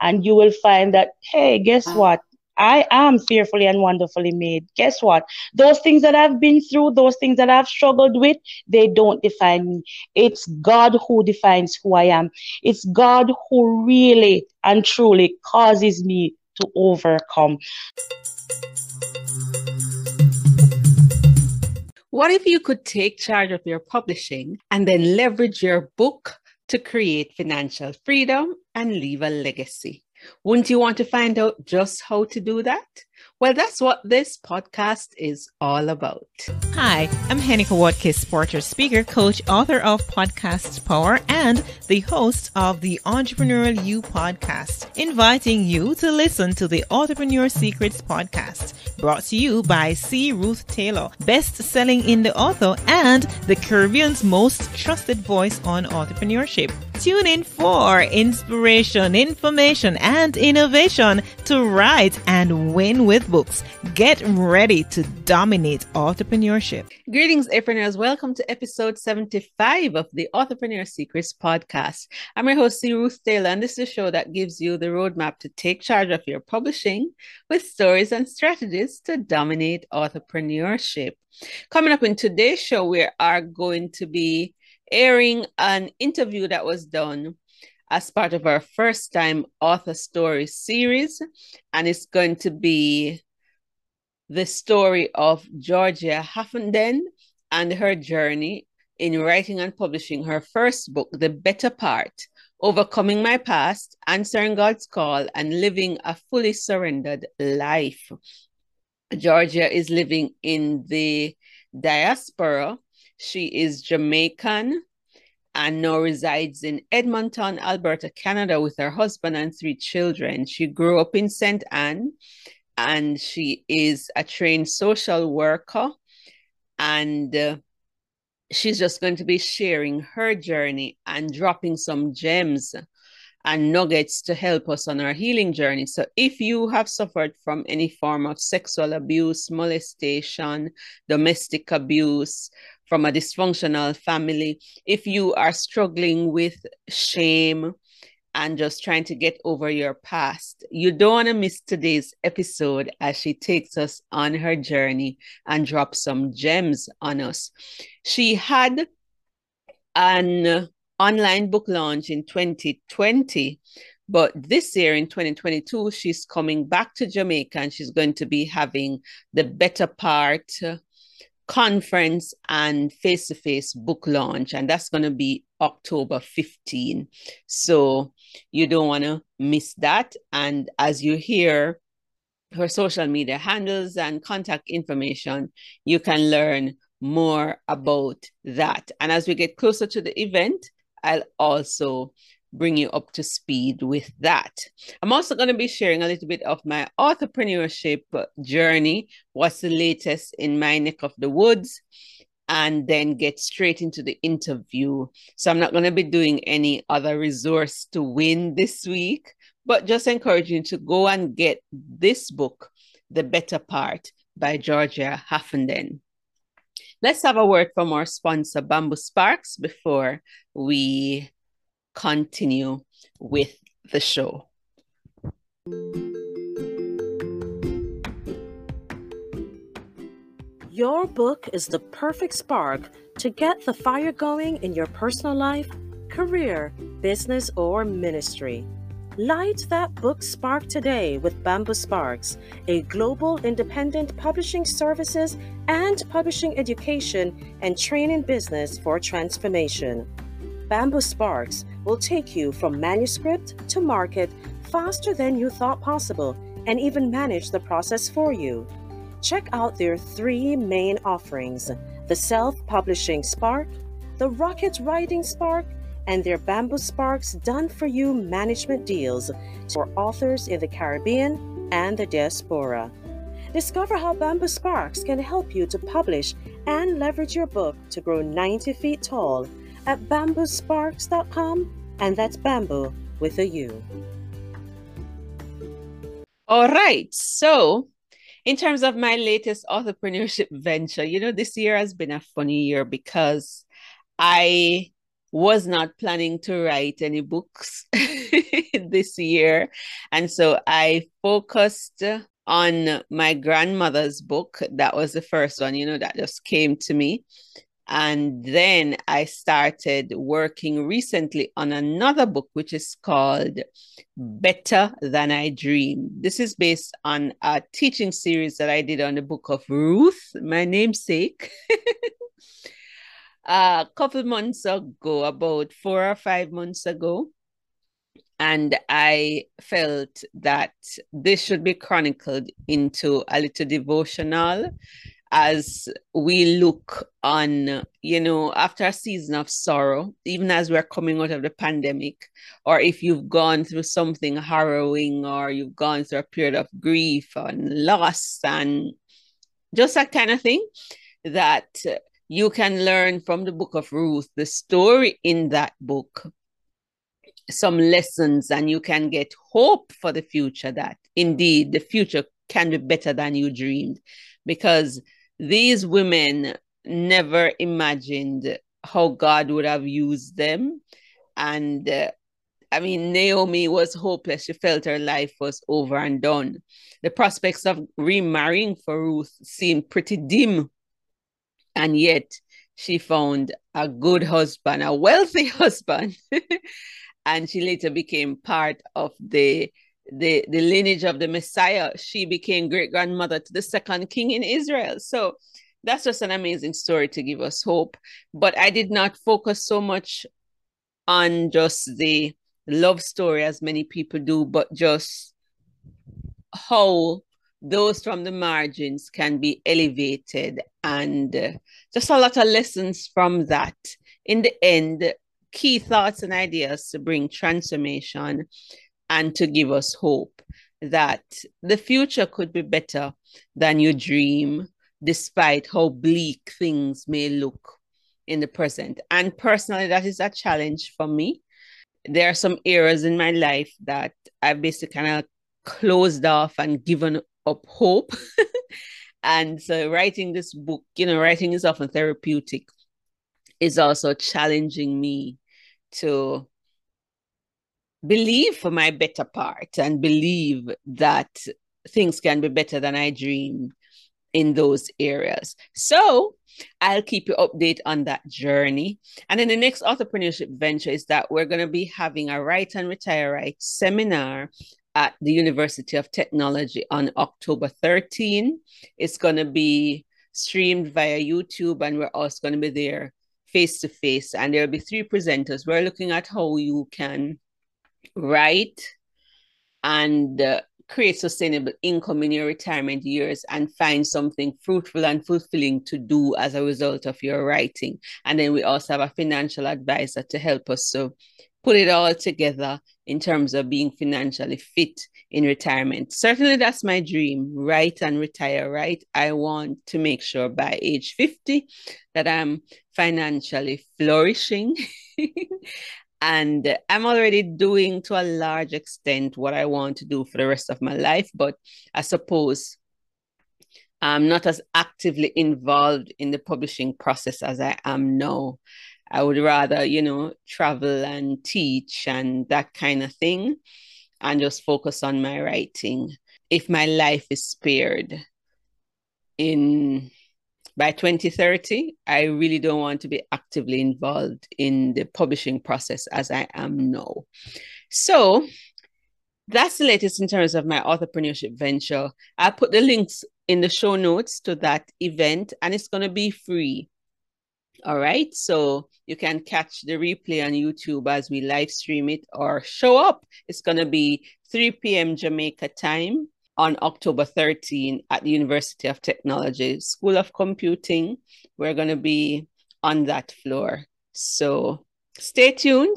and you will find that, hey, guess ah. what? I am fearfully and wonderfully made. Guess what? Those things that I've been through, those things that I've struggled with, they don't define me. It's God who defines who I am. It's God who really and truly causes me to overcome. What if you could take charge of your publishing and then leverage your book to create financial freedom and leave a legacy? Wouldn't you want to find out just how to do that? Well, that's what this podcast is all about. Hi, I'm Hennika Watkis Porter, speaker, coach, author of Podcast Power, and the host of the Entrepreneurial You podcast, inviting you to listen to the Entrepreneur Secrets podcast, brought to you by C. Ruth Taylor, best-selling indie author and the Caribbean's most trusted voice on entrepreneurship. Tune in for inspiration, information, and innovation to write and win with books. Get ready to dominate entrepreneurship. Greetings, entrepreneurs. Welcome to episode 75 of the Entrepreneur Secrets podcast. I'm your host, C. Ruth Taylor, and this is a show that gives you the roadmap to take charge of your publishing with stories and strategies to dominate entrepreneurship. Coming up in today's show, we are going to be airing an interview that was done as part of our first time author story series. And it's going to be the story of Georgia Haffenden and her journey in writing and publishing her first book, The Better Part Overcoming My Past, Answering God's Call, and Living a Fully Surrendered Life. Georgia is living in the diaspora she is Jamaican and now resides in Edmonton, Alberta, Canada, with her husband and three children. She grew up in St. Ann and she is a trained social worker. And uh, she's just going to be sharing her journey and dropping some gems and nuggets to help us on our healing journey. So, if you have suffered from any form of sexual abuse, molestation, domestic abuse, from a dysfunctional family, if you are struggling with shame and just trying to get over your past, you don't want to miss today's episode as she takes us on her journey and drops some gems on us. She had an online book launch in 2020 but this year in 2022 she's coming back to jamaica and she's going to be having the better part conference and face-to-face book launch and that's going to be october 15 so you don't want to miss that. And as you hear her social media handles and contact information you can learn more about that. And as we get closer to the event i'll also bring you up to speed with that. I'm also going to be sharing a little bit of my entrepreneurship journey, what's the latest in my neck of the woods, and then get straight into the interview. So I'm not going to be doing any other resource to win this week, but just encouraging you to go and get this book, The Better Part by Georgia Haffenden. Let's have a word from our sponsor, BambuSparks, before we continue with the show. Your book is the perfect spark to get the fire going in your personal life, career, business, or ministry. Light that book spark today with BambuSparks, a global independent publishing services and publishing education and training business for transformation. BambuSparks will take you from manuscript to market faster than you thought possible and even manage the process for you. Check out their three main offerings the Self Publishing Spark, the Rocket Writing Spark, and their BambuSparks Done For You management deals for authors in the Caribbean and the diaspora. Discover how BambuSparks can help you to publish and leverage your book to grow 90 feet tall at bambusparks.com, and that's bamboo with a U. All right. So, in terms of my latest entrepreneurship venture, you know, this year has been a funny year because I was not planning to write any books this year. And so I focused on my grandmother's book. That was the first one, you know, that just came to me. And then I started working recently on another book, which is called Better Than I Dream. This is based on a teaching series that I did on the book of Ruth, my namesake. a couple months ago, about four or five months ago. And I felt that this should be chronicled into a little devotional as we look on, you know, after a season of sorrow, even as we're coming out of the pandemic, or if you've gone through something harrowing, or you've gone through a period of grief and loss, and just that kind of thing, that you can learn from the book of Ruth, the story in that book, some lessons, and you can get hope for the future that indeed the future can be better than you dreamed. Because these women never imagined how God would have used them. And uh, I mean, Naomi was hopeless. She felt her life was over and done. The prospects of remarrying for Ruth seemed pretty dim and yet she found a good husband, a wealthy husband. and she later became part of the the the lineage of the Messiah. She became great grandmother to the second king in Israel. So that's just an amazing story to give us hope. But I did not focus so much on just the love story as many people do, but just how those from the margins can be elevated and uh, just a lot of lessons from that in the end key thoughts and ideas to bring transformation and to give us hope that the future could be better than you dream despite how bleak things may look in the present and personally that is a challenge for me there are some areas in my life that i've basically kind of closed off and given up hope. and so writing this book, you know, writing is often therapeutic, is also challenging me to believe for my better part and believe that things can be better than I dreamed in those areas. So I'll keep you updated on that journey. And then the next entrepreneurship venture is that we're going to be having a Write and Retire Right seminar at the University of Technology on October 13. It's going to be streamed via YouTube, and we're also going to be there face to face. And there'll be three presenters. We're looking at how you can write and uh, create sustainable income in your retirement years and find something fruitful and fulfilling to do as a result of your writing. And then we also have a financial advisor to help us so put it all together in terms of being financially fit in retirement. Certainly, that's my dream, right? And retire, right? I want to make sure by age 50 that I'm financially flourishing. and I'm already doing to a large extent what I want to do for the rest of my life. But I suppose I'm not as actively involved in the publishing process as I am now. I would rather, you know, travel and teach and that kind of thing and just focus on my writing. If my life is spared in by 2030, I really don't want to be actively involved in the publishing process as I am now. So that's the latest in terms of my entrepreneurship venture. I'll put the links in the show notes to that event and it's going to be free. All right. So you can catch the replay on YouTube as we live stream it or show up. It's going to be 3 p.m. Jamaica time on October 13 at the University of Technology School of Computing. We're going to be on that floor. So stay tuned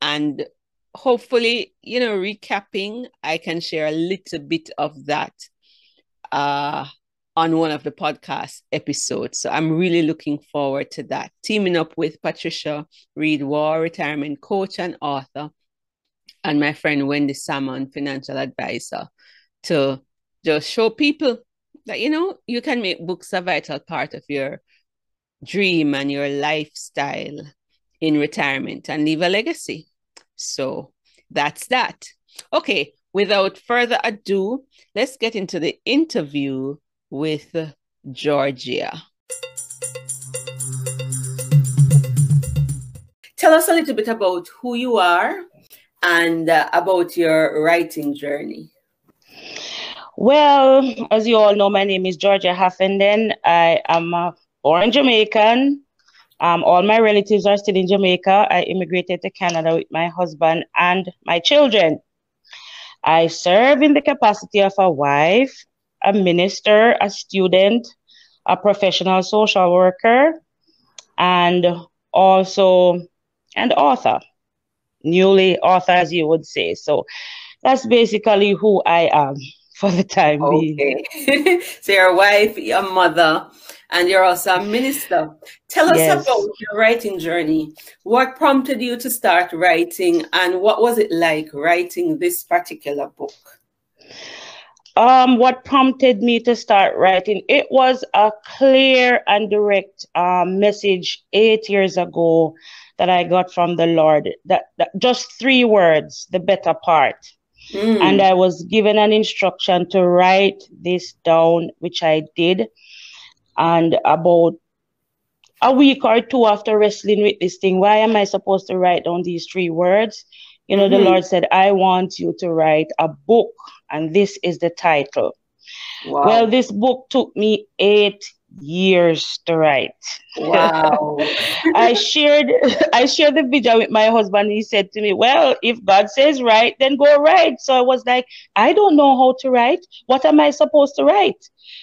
and hopefully, you know, recapping, I can share a little bit of that uh on one of the podcast episodes. So I'm really looking forward to that. Teaming up with Patricia Reed War, retirement coach and author, and my friend Wendy Salmon, financial advisor, to just show people that you know you can make books a vital part of your dream and your lifestyle in retirement and leave a legacy. So that's that. Okay, without further ado, let's get into the interview with Georgia. Tell us a little bit about who you are and uh, about your writing journey. Well, as you all know, my name is Georgia Haffenden. I am a born Jamaican. Um, all my relatives are still in Jamaica. I immigrated to Canada with my husband and my children. I serve in the capacity of a wife, a minister, a student, a professional social worker, and also an author, newly author, as you would say. So that's basically who I am for the time okay. being. so you're a wife, a mother, and you're also a minister. Tell us yes. about your writing journey. What prompted you to start writing, and what was it like writing this particular book? Um, what prompted me to start writing? It was a clear and direct um, message eight years ago that I got from the Lord. That, that just three words, the better part. Mm. And I was given an instruction to write this down, which I did. And about a week or two after wrestling with this thing, why am I supposed to write down these three words? You know, mm-hmm. the Lord said, I want you to write a book, and this is the title. Wow. Well, this book took me eight years to write. Wow. I shared I shared the video with my husband. He said to me, Well, if God says write, then go write. So I was like, I don't know how to write. What am I supposed to write?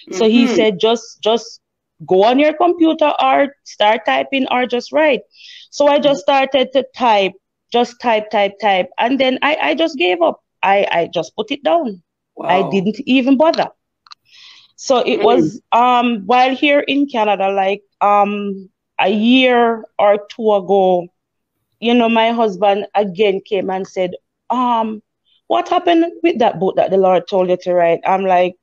Mm-hmm. So he mm-hmm. said, just just go on your computer or start typing or just write. So I just started to type just type, type, type. And then I, I just gave up. I, I just put it down. Wow. I didn't even bother. So it was um while here in Canada, like um a year or two ago, you know, my husband again came and said, um, what happened with that book that the Lord told you to write? I'm like,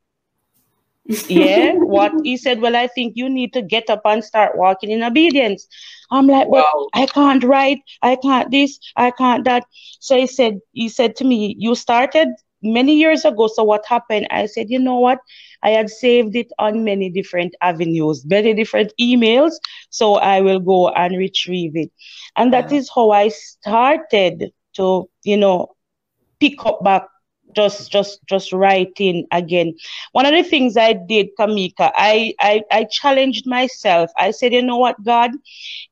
yeah, what he said, well, I think you need to get up and start walking in obedience. I'm like, but wow. I can't write, I can't this, I can't that. So he said, he said to me, you started many years ago. So what happened? I said, you know what? I had saved it on many different avenues, many different emails. So I will go and retrieve it. And that yeah. is how I started to, you know, pick up back just just just writing again one of the things i did kamika i i, I challenged myself i said you know what god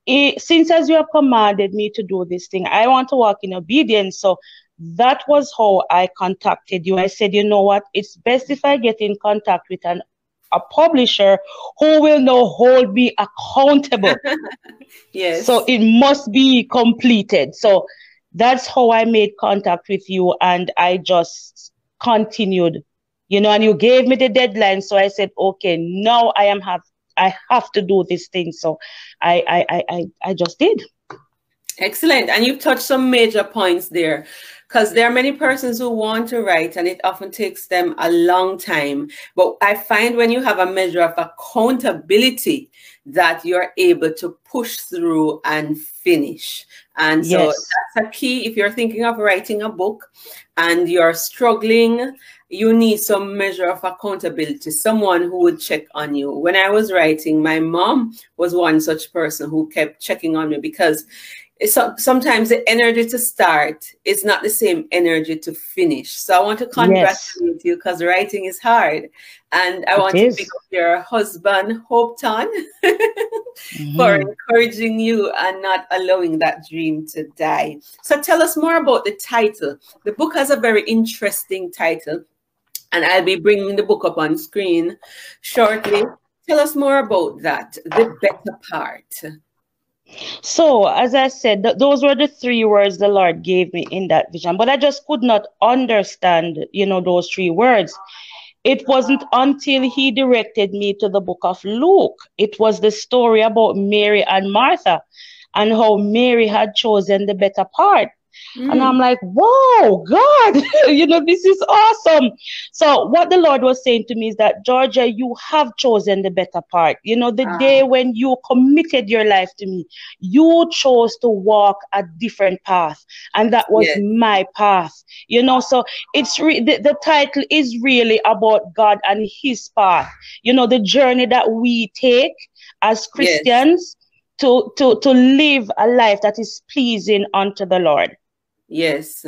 it, since as you have commanded me to do this thing i want to walk in obedience so that was how i contacted you i said you know what it's best if i get in contact with an a publisher who will now hold me accountable yes so it must be completed so that's how I made contact with you. And I just continued, you know, and you gave me the deadline. So I said, okay, now I am have I have to do this thing. So I I I I just did. Excellent. And you've touched some major points there because there are many persons who want to write and it often takes them a long time. But I find when you have a measure of accountability, that you're able to push through and finish. And so yes. that's a key. If you're thinking of writing a book and you're struggling, you need some measure of accountability, someone who would check on you. When I was writing, my mom was one such person who kept checking on me because so, sometimes the energy to start is not the same energy to finish. So I want to congratulate yes. you because writing is hard. And I it want is. to pick up your husband, Hopeton, mm-hmm. for encouraging you and not allowing that dream to die. So tell us more about the title. The book has a very interesting title, and I'll be bringing the book up on screen shortly. Tell us more about that, the better part. So, as I said, th- those were the three words the Lord gave me in that vision, but I just could not understand, you know, those three words. It wasn't until He directed me to the book of Luke. It was the story about Mary and Martha and how Mary had chosen the better part. Mm. And I'm like, whoa, God, you know, this is awesome. So, what the Lord was saying to me is that, Georgia, you have chosen the better part. You know, the uh. day when you committed your life to me, you chose to walk a different path. And that was yes. my path. You know, so it's re- the, the title is really about God and His path. You know, the journey that we take as Christians. Yes. To, to, to live a life that is pleasing unto the Lord. Yes.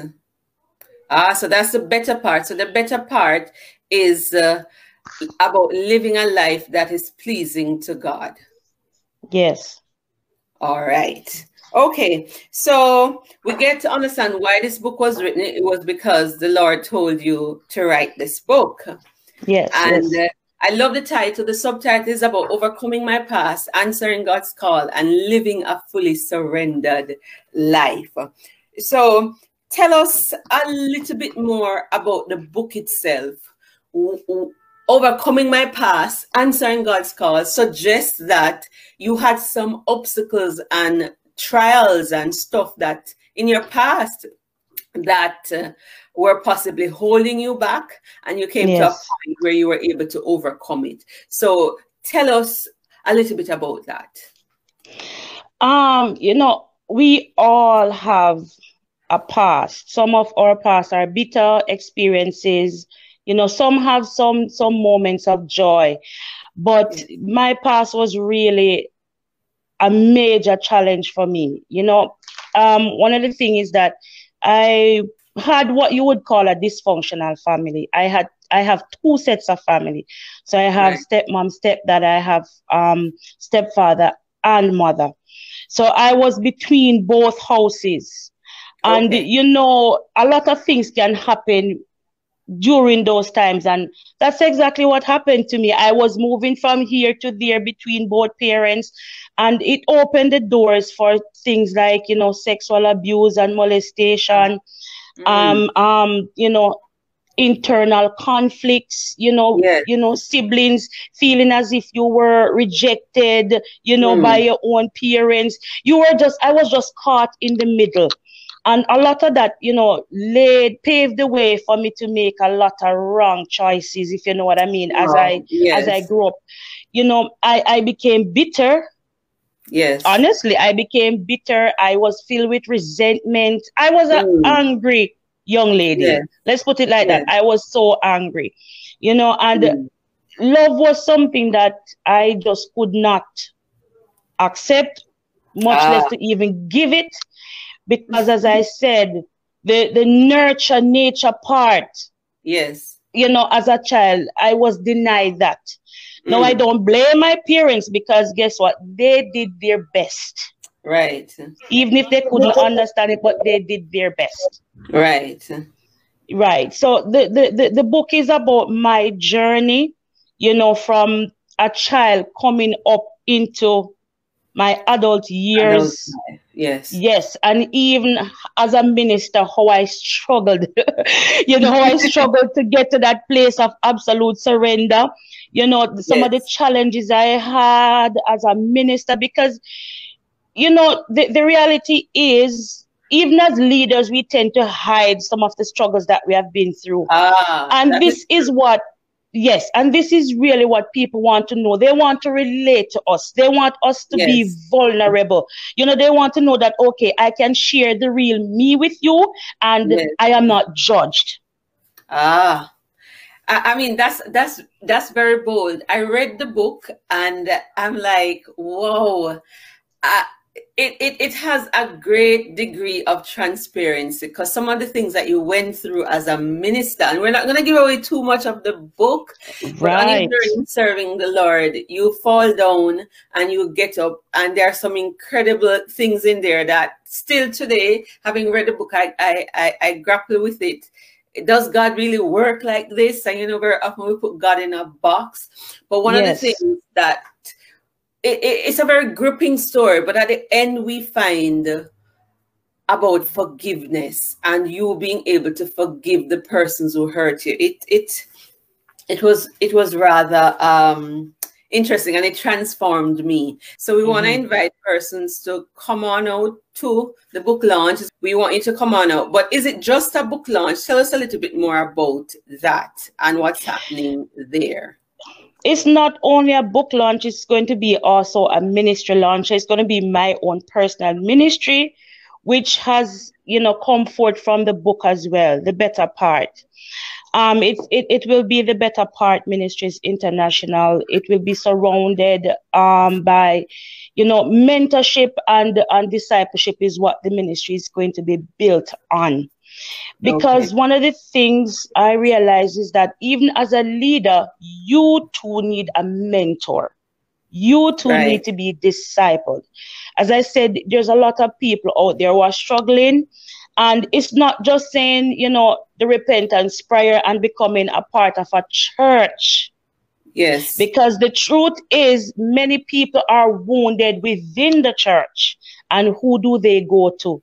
Ah, so that's the better part. So the better part is uh, about living a life that is pleasing to God. Yes. All right. Okay. So we get to understand why this book was written. It was because the Lord told you to write this book. Yes. And yes. Uh, I love the title. The subtitle is about overcoming my past, answering God's call, and living a fully surrendered life. So tell us a little bit more about the book itself. Overcoming my past, answering God's call suggests that you had some obstacles and trials and stuff that in your past that uh, were possibly holding you back and you came yes. to a point where you were able to overcome it. So tell us a little bit about that. Um, you know, we all have a past. Some of our past are bitter experiences. You know, some have some some moments of joy, but my past was really a major challenge for me. You know, um, one of the things is that I had what you would call a dysfunctional family. I had I have two sets of family. So I have right. stepmom, stepdad, I have um stepfather and mother. So I was between both houses. And okay. you know, a lot of things can happen during those times. And that's exactly what happened to me. I was moving from here to there between both parents, and it opened the doors for things like, you know, sexual abuse and molestation. Mm. Um, um, you know, internal conflicts you know yes. you know siblings feeling as if you were rejected you know mm. by your own parents you were just i was just caught in the middle and a lot of that you know laid paved the way for me to make a lot of wrong choices if you know what i mean as i yes. as i grew up you know i i became bitter yes honestly i became bitter i was filled with resentment i was an mm. angry young lady yes. let's put it like yes. that i was so angry you know and mm. love was something that i just could not accept much ah. less to even give it because as I said, the, the nurture nature part. Yes. You know, as a child, I was denied that. Mm. No, I don't blame my parents because guess what? They did their best. Right. Even if they couldn't understand it, but they did their best. Right. Right. So the, the, the, the book is about my journey, you know, from a child coming up into my adult years. Adult yes. Yes. And even as a minister, how I struggled, you know, how I struggled to get to that place of absolute surrender. You know, some yes. of the challenges I had as a minister, because, you know, the, the reality is, even as leaders, we tend to hide some of the struggles that we have been through. Ah, and this is, is what Yes, and this is really what people want to know. They want to relate to us. They want us to yes. be vulnerable. You know, they want to know that okay, I can share the real me with you, and yes. I am not judged. Ah, I mean that's that's that's very bold. I read the book and I'm like, whoa. I, it, it, it has a great degree of transparency because some of the things that you went through as a minister, and we're not going to give away too much of the book, right. but in serving the Lord, you fall down and you get up, and there are some incredible things in there that still today, having read the book, I, I, I, I grapple with it does God really work like this? And you know, very often we put God in a box. But one yes. of the things that it, it's a very gripping story, but at the end we find about forgiveness and you being able to forgive the persons who hurt you. It it it was it was rather um interesting and it transformed me. So we mm-hmm. want to invite persons to come on out to the book launch. We want you to come on out. But is it just a book launch? Tell us a little bit more about that and what's happening there. It's not only a book launch, it's going to be also a ministry launch. It's going to be my own personal ministry, which has, you know, come forth from the book as well, the better part. Um, it, it, it will be the Better Part Ministries International. It will be surrounded um, by, you know, mentorship and, and discipleship is what the ministry is going to be built on. Because okay. one of the things I realize is that even as a leader, you too need a mentor. You too right. need to be discipled. As I said, there's a lot of people out there who are struggling and it's not just saying, you know, the repentance prayer and becoming a part of a church. Yes. Because the truth is, many people are wounded within the church. And who do they go to?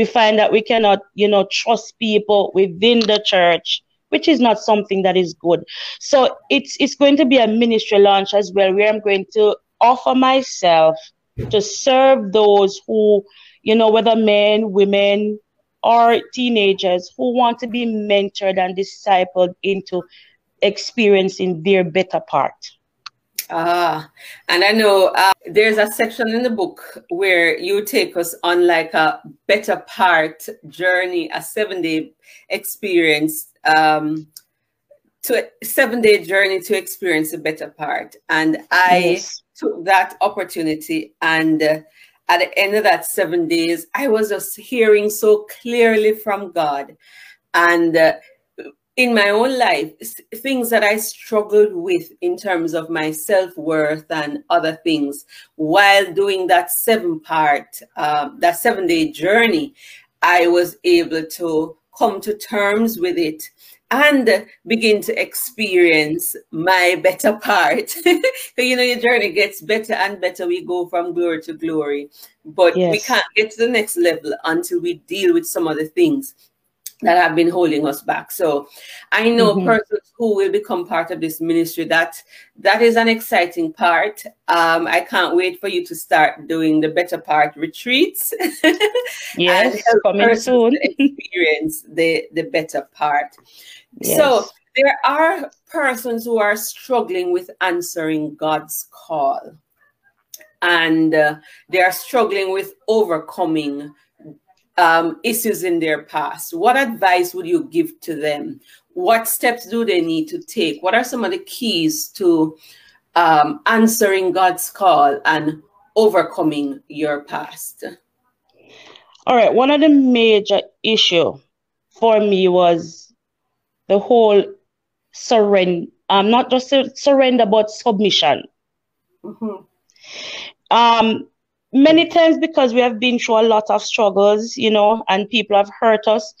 We find that we cannot, you know, trust people within the church, which is not something that is good. So it's it's going to be a ministry launch as well, where I'm going to offer myself to serve those who you know, whether men, women, or teenagers who want to be mentored and discipled into experiencing their better part. Ah, and I know uh, there's a section in the book where you take us on like a better part journey, a seven day experience, um, to a seven day journey to experience a better part. And I yes. took that opportunity and uh, at the end of that seven days, I was just hearing so clearly from God. And uh, in my own life, things that I struggled with in terms of my self worth and other things while doing that seven part, um, that seven day journey, I was able to come to terms with it and begin to experience my better part. you know, your journey gets better and better. We go from glory to glory, but yes. we can't get to the next level until we deal with some of the things that have been holding us back. So I know mm-hmm. persons who will become part of this ministry that that is an exciting part. Um, I can't wait for you to start doing the better part retreats. yes, coming soon. experience the the better part. Yes. So there are persons who are struggling with answering God's call, and uh, they are struggling with overcoming um, issues in their past. What advice would you give to them? What steps do they need to take? What are some of the keys to um, answering God's call and overcoming your past? All right. One of the major issue for me was the whole surrender, um, not just surrender, but submission. Mm-hmm. Um, many times because we have been through a lot of struggles, you know, and people have hurt us,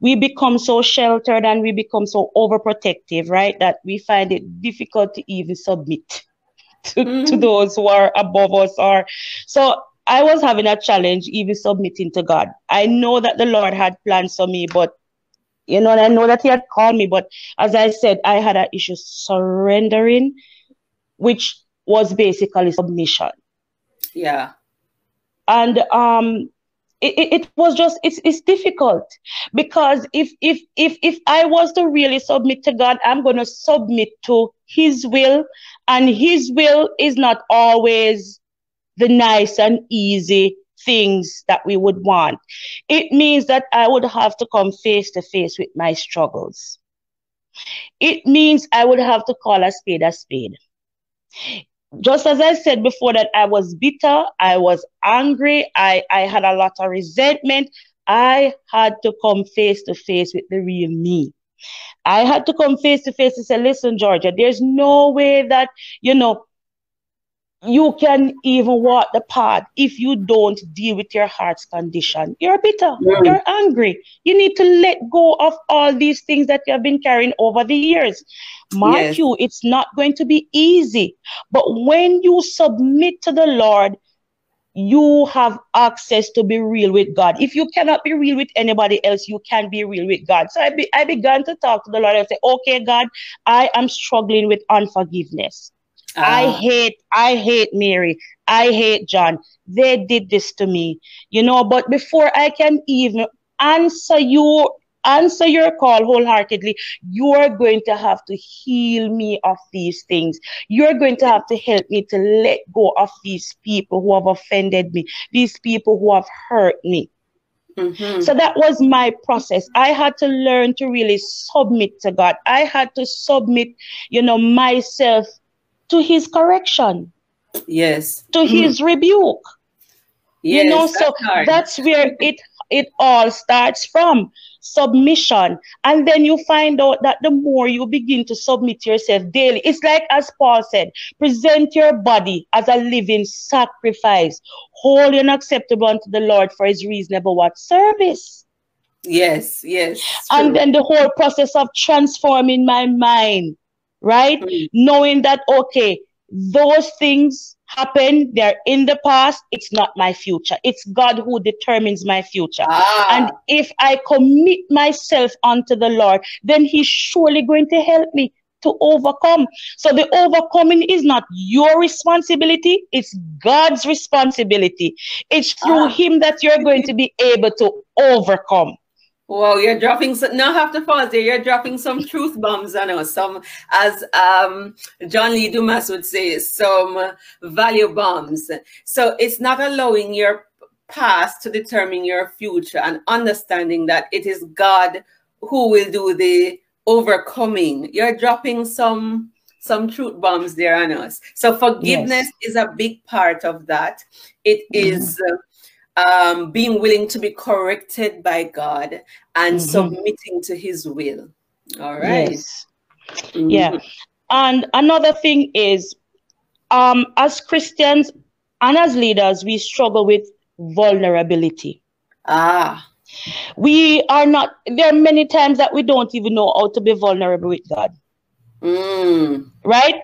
we become so sheltered and we become so overprotective, right? That we find it difficult to even submit to, mm-hmm. to those who are above us or so I was having a challenge even submitting to God. I know that the Lord had plans for me, but you know, and I know that he had called me, but as I said, I had an issue surrendering, which was basically submission. Yeah. And um it, it was just it's it's difficult because if if if if I was to really submit to God, I'm gonna submit to his will, and his will is not always the nice and easy things that we would want. It means that I would have to come face to face with my struggles. It means I would have to call a spade a spade. Just as I said before, that I was bitter, I was angry, I, I had a lot of resentment. I had to come face to face with the real me. I had to come face to face and say, listen, Georgia, there's no way that, you know, you can even walk the path if you don't deal with your heart's condition. You're bitter, mm. you're angry. You need to let go of all these things that you have been carrying over the years. Mark yes. you, it's not going to be easy. But when you submit to the Lord, you have access to be real with God. If you cannot be real with anybody else, you can be real with God. So I, be, I began to talk to the Lord and say, okay, God, I am struggling with unforgiveness. I Ah. hate, I hate Mary. I hate John. They did this to me, you know. But before I can even answer you, answer your call wholeheartedly, you are going to have to heal me of these things. You're going to have to help me to let go of these people who have offended me, these people who have hurt me. Mhm. So that was my process. I had to learn to really submit to God. I had to submit, you know, myself to his correction, yes. to Mhm. his rebuke. Yes, you know, so that's hard. that's where it it all starts from submission. And then you find out that the more you begin to submit yourself daily, it's like as Paul said, present your body as a living sacrifice, holy and acceptable unto the Lord for his reasonable what service. yes, yes. and then the whole process of transforming my mind right? Mm. knowing that okay those things happen they're in the past it's not my future. It's god who determines my future. Ah, and if i commit myself unto the lord then he's surely going to help me to overcome. So the overcoming is not your responsibility it's god's responsibility. It's through Ah. him that you're going to be able to overcome Wow, you're dropping some. Now have to pause there. You're dropping some truth bombs on us. Some, as um, John Lee Dumas would say, some value bombs. So it's not allowing your past to determine your future, and understanding that it is God who will do the overcoming. You're dropping some some truth bombs there on us. So forgiveness is a big part of that. It is. uh, um, being willing to be corrected by God and Mhm. submitting to His will. All right. yes Mhm. Yeah. And another thing is, um, as Christians and as leaders, we struggle with vulnerability. Ah. We are not, there are many times that we don't even know how to be vulnerable with God, Mm. right?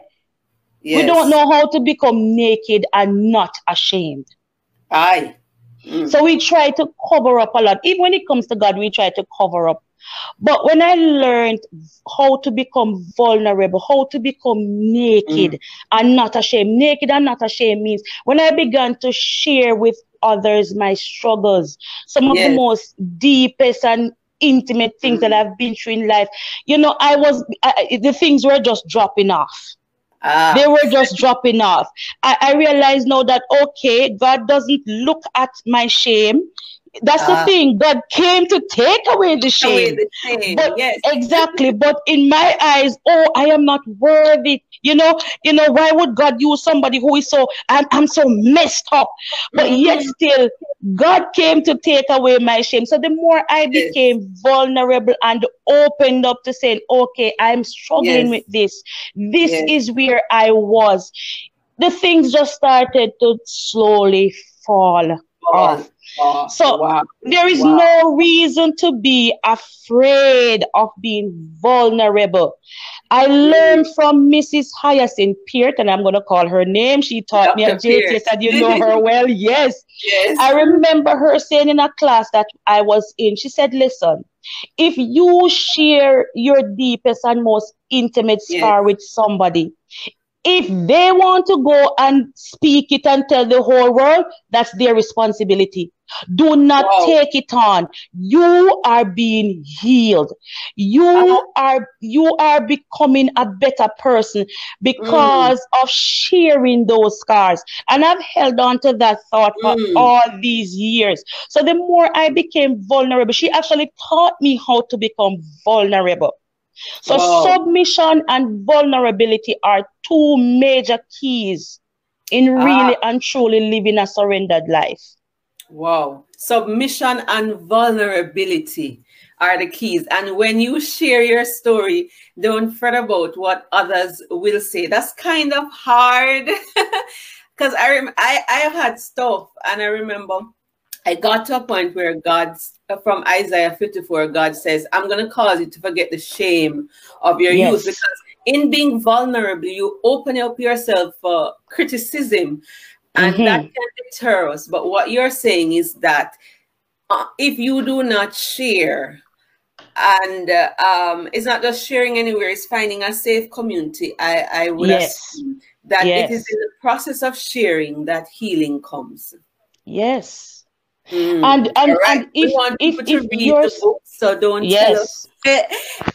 Yes. We don't know how to become naked and not ashamed. Aye. Mm. So we try to cover up a lot. Even when it comes to God, we try to cover up. But when I learned how to become vulnerable, how to become naked and not ashamed, naked and not ashamed means when I began to share with others my struggles, some of the most deepest and intimate things that I've been through in life, you know, I was, I, the things were just dropping off ah. they were just dropping off. I, I realize now that okay, God doesn't look at my shame. That's Ah. the thing. God came to take away the Away shame. the shame. But yes. exactly, but in my eyes, oh, I am not worthy. You know, you know, why would God use somebody who is so I'm, I'm so messed up? But yet Mhm. still, God came to take away my shame. So the more I Yes. became vulnerable and opened up to saying, okay, I'm struggling Yes. with this. This is where I was. The things just started to slowly fall off. Oh, So, wow. There is Wow. no reason to be afraid of being vulnerable. I mm-hmm. learned from Mrs. Hyacinth Peart, and I'm going to call her name. She taught me at Dr. Peart. and you know her well. Yes. Yes. I remember her saying in a class that I was in, she said, Listen, if you share your deepest and most intimate Yes. scar with somebody, if they want to go and speak it and tell the whole world, that's their responsibility. Do not Wow. take it on. You are being healed. You Uh-huh. are you are becoming a better person because of sharing those scars. And I've held on to that thought for Mm. all these years. So the more I became vulnerable, she actually taught me how to become vulnerable. So Wow. submission and vulnerability are two major keys in Ah. really and truly living a surrendered life. Wow. Submission and vulnerability are the keys. And when you share your story, don't fret about what others will say. That's kind of hard. Because I, rem- I I have had stuff, and I remember I got to a point where God, from Isaiah 54, God says, I'm going to cause you to forget the shame of your Yes. youth. Because in being vulnerable, you open up yourself for criticism, and Mhm. that can deter us. But what you're saying is that uh, if you do not share, and uh, um, it's not just sharing anywhere, it's finding a safe community. I, I would Yes. assume that Yes. it is in the process of sharing that healing comes. Yes. Mm. And and, right. and if we want if, people to if read you're the book, so don't tell us yes.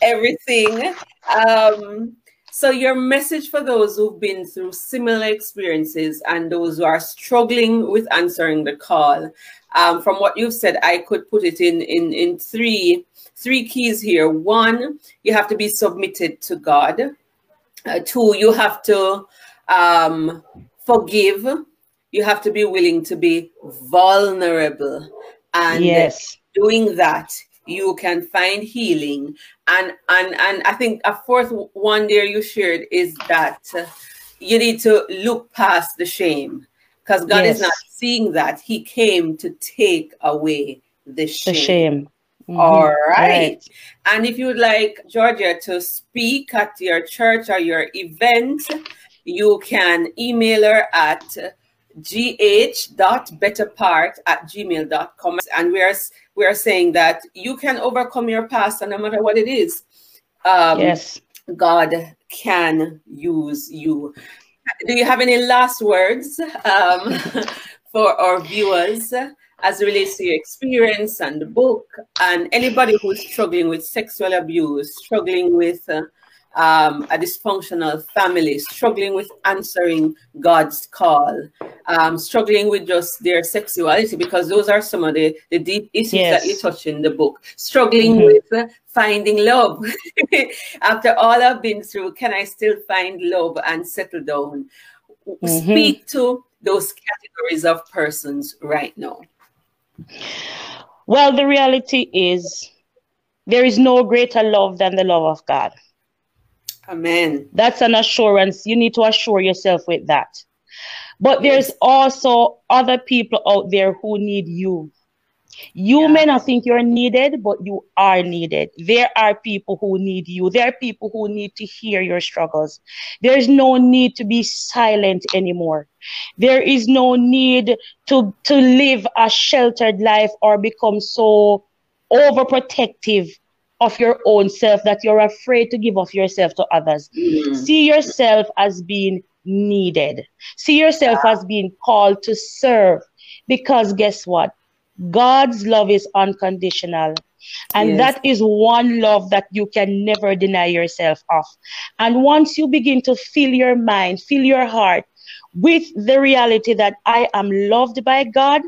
everything. Um, so, your message for those who've been through similar experiences and those who are struggling with answering the call, um, from what you've said, I could put it in in in three three keys here. One, you have to be submitted to God. Uh, two, you have to um, forgive. You have to be willing to be vulnerable, and Yes. doing that you can find healing and and and i think a fourth one there you shared is that uh, you need to look past the shame because god is not seeing that he came to take away the shame, The shame. Mhm. all right. Right. and if you would like georgia to speak at your church or your event you can email her at gh.betterpart at gmail.com and we are we are saying that you can overcome your past and no matter what it is um Yes. god can use you do you have any last words um, for our viewers as it relates to your experience and the book and anybody who's struggling with sexual abuse struggling with uh, um, a dysfunctional family, struggling with answering God's call, um, struggling with just their sexuality, because those are some of the, the deep issues that you touch in the book. Struggling Mhm. with uh, finding love. After all I've been through, can I still find love and settle down? Mhm. Speak to those categories of persons right now. Well, the reality is there is no greater love than the love of God. Amen. That's an assurance. You need to assure yourself with that. But there's Yes. also other people out there who need you. You Yeah. may not think you're needed, but you are needed. There are people who need you. There are people who need to hear your struggles. There's no need to be silent anymore. There is no need to, to live a sheltered life or become so overprotective of your own self that you're afraid to give of yourself to others. Mm. See yourself as being needed. See yourself as being called to serve. Because guess what? God's love is unconditional. And Yes. that is one love that you can never deny yourself of. And once you begin to fill your mind, fill your heart with the reality that I am loved by God,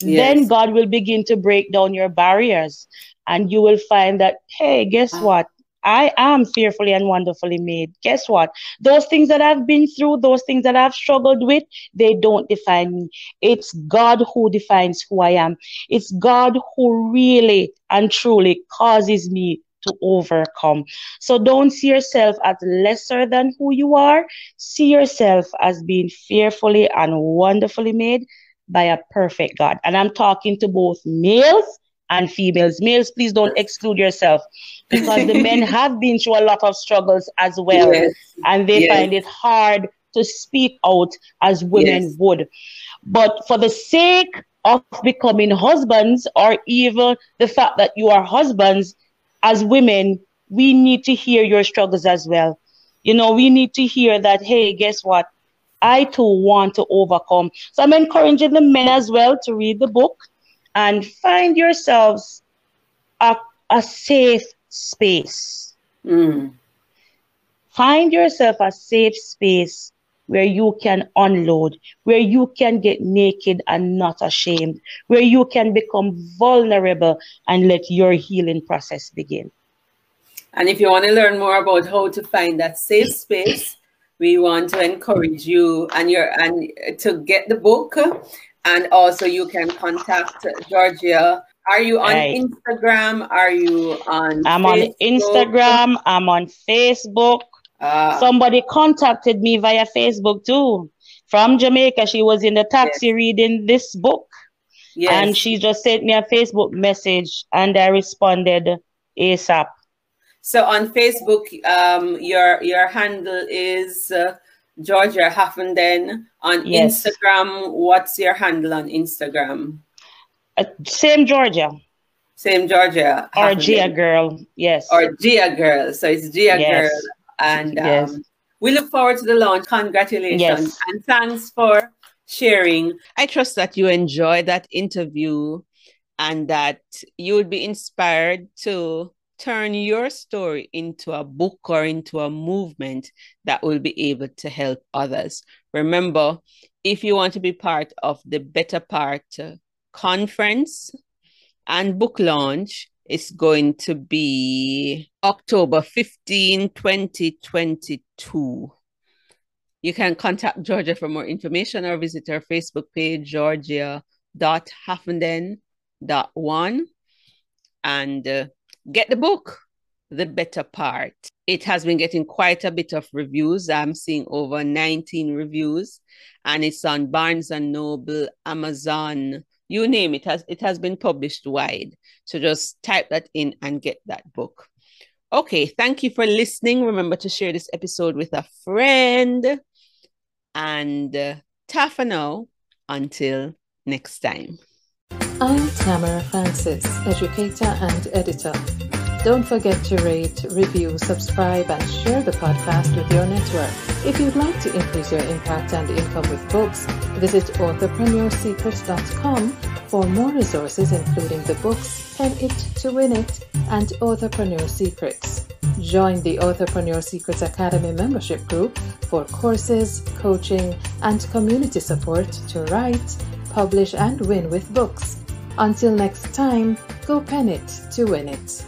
then God will begin to break down your barriers. And you will find that, hey, guess Ah. what? I am fearfully and wonderfully made. Guess what? Those things that I've been through, those things that I've struggled with, they don't define me. It's God who defines who I am. It's God who really and truly causes me to overcome. So don't see yourself as lesser than who you are. See yourself as being fearfully and wonderfully made by a perfect God. And I'm talking to both males and females. Males, please don't exclude yourself because the men have been through a lot of struggles as well. Yes. And they Yes. find it hard to speak out as women Yes. would. But for the sake of becoming husbands, or even the fact that you are husbands, as women, we need to hear your struggles as well. You know, we need to hear that, hey, guess what? I too want to overcome. So I'm encouraging the men as well to read the book and find yourselves a, a safe space. Mm. Find yourself a safe space where you can unload, where you can get naked and not ashamed, where you can become vulnerable and let your healing process begin. And if you want to learn more about how to find that safe space, we want to encourage you and your and to get the book, and also you can contact Georgia. Are you on Right. Instagram? Are you on? I'm on Instagram, I'm on Facebook. Ah, Somebody contacted me via Facebook too from Jamaica. She was in the taxi reading this book yes. and she just sent me a Facebook message and I responded ASAP. So on Facebook, um, your your handle is uh, Georgia Haffenden. On Yes. Instagram, what's your handle on Instagram? Uh, same Georgia Same Georgia. or Haffenden. Gia girl. Yes. or Gia Girl. So it's Gia Yes. Girl. And Yes. um, we look forward to the launch. Congratulations. Yes. And thanks for sharing. I trust that you enjoyed that interview and that you would be inspired to turn your story into a book or into a movement that will be able to help others. Remember, if you want to be part of the Better Part conference and book launch, it's going to be October 15, 2022. You can contact Georgia for more information or visit our Facebook page, georgia.haffenden.one, and uh, get the book, The Better Part. It has been getting quite a bit of reviews. I'm seeing over 19 reviews, and it's on Barnes and Noble, Amazon, you name it. Has it has been published wide. So just type that in and get that book. Okay thank you for listening. Remember to share this episode with a friend. And uh, ta for now. Until next time i'm tamara francis educator and editor don't forget to rate, review, subscribe, and share the podcast with your network. If you'd like to increase your impact and income with books, visit authorpreneursecrets.com for more resources, including the books Pen It to Win It and Authorpreneur Secrets. Join the Authorpreneur Secrets Academy membership group for courses, coaching, and community support to write, publish, and win with books. Until next time, go pen it to win it.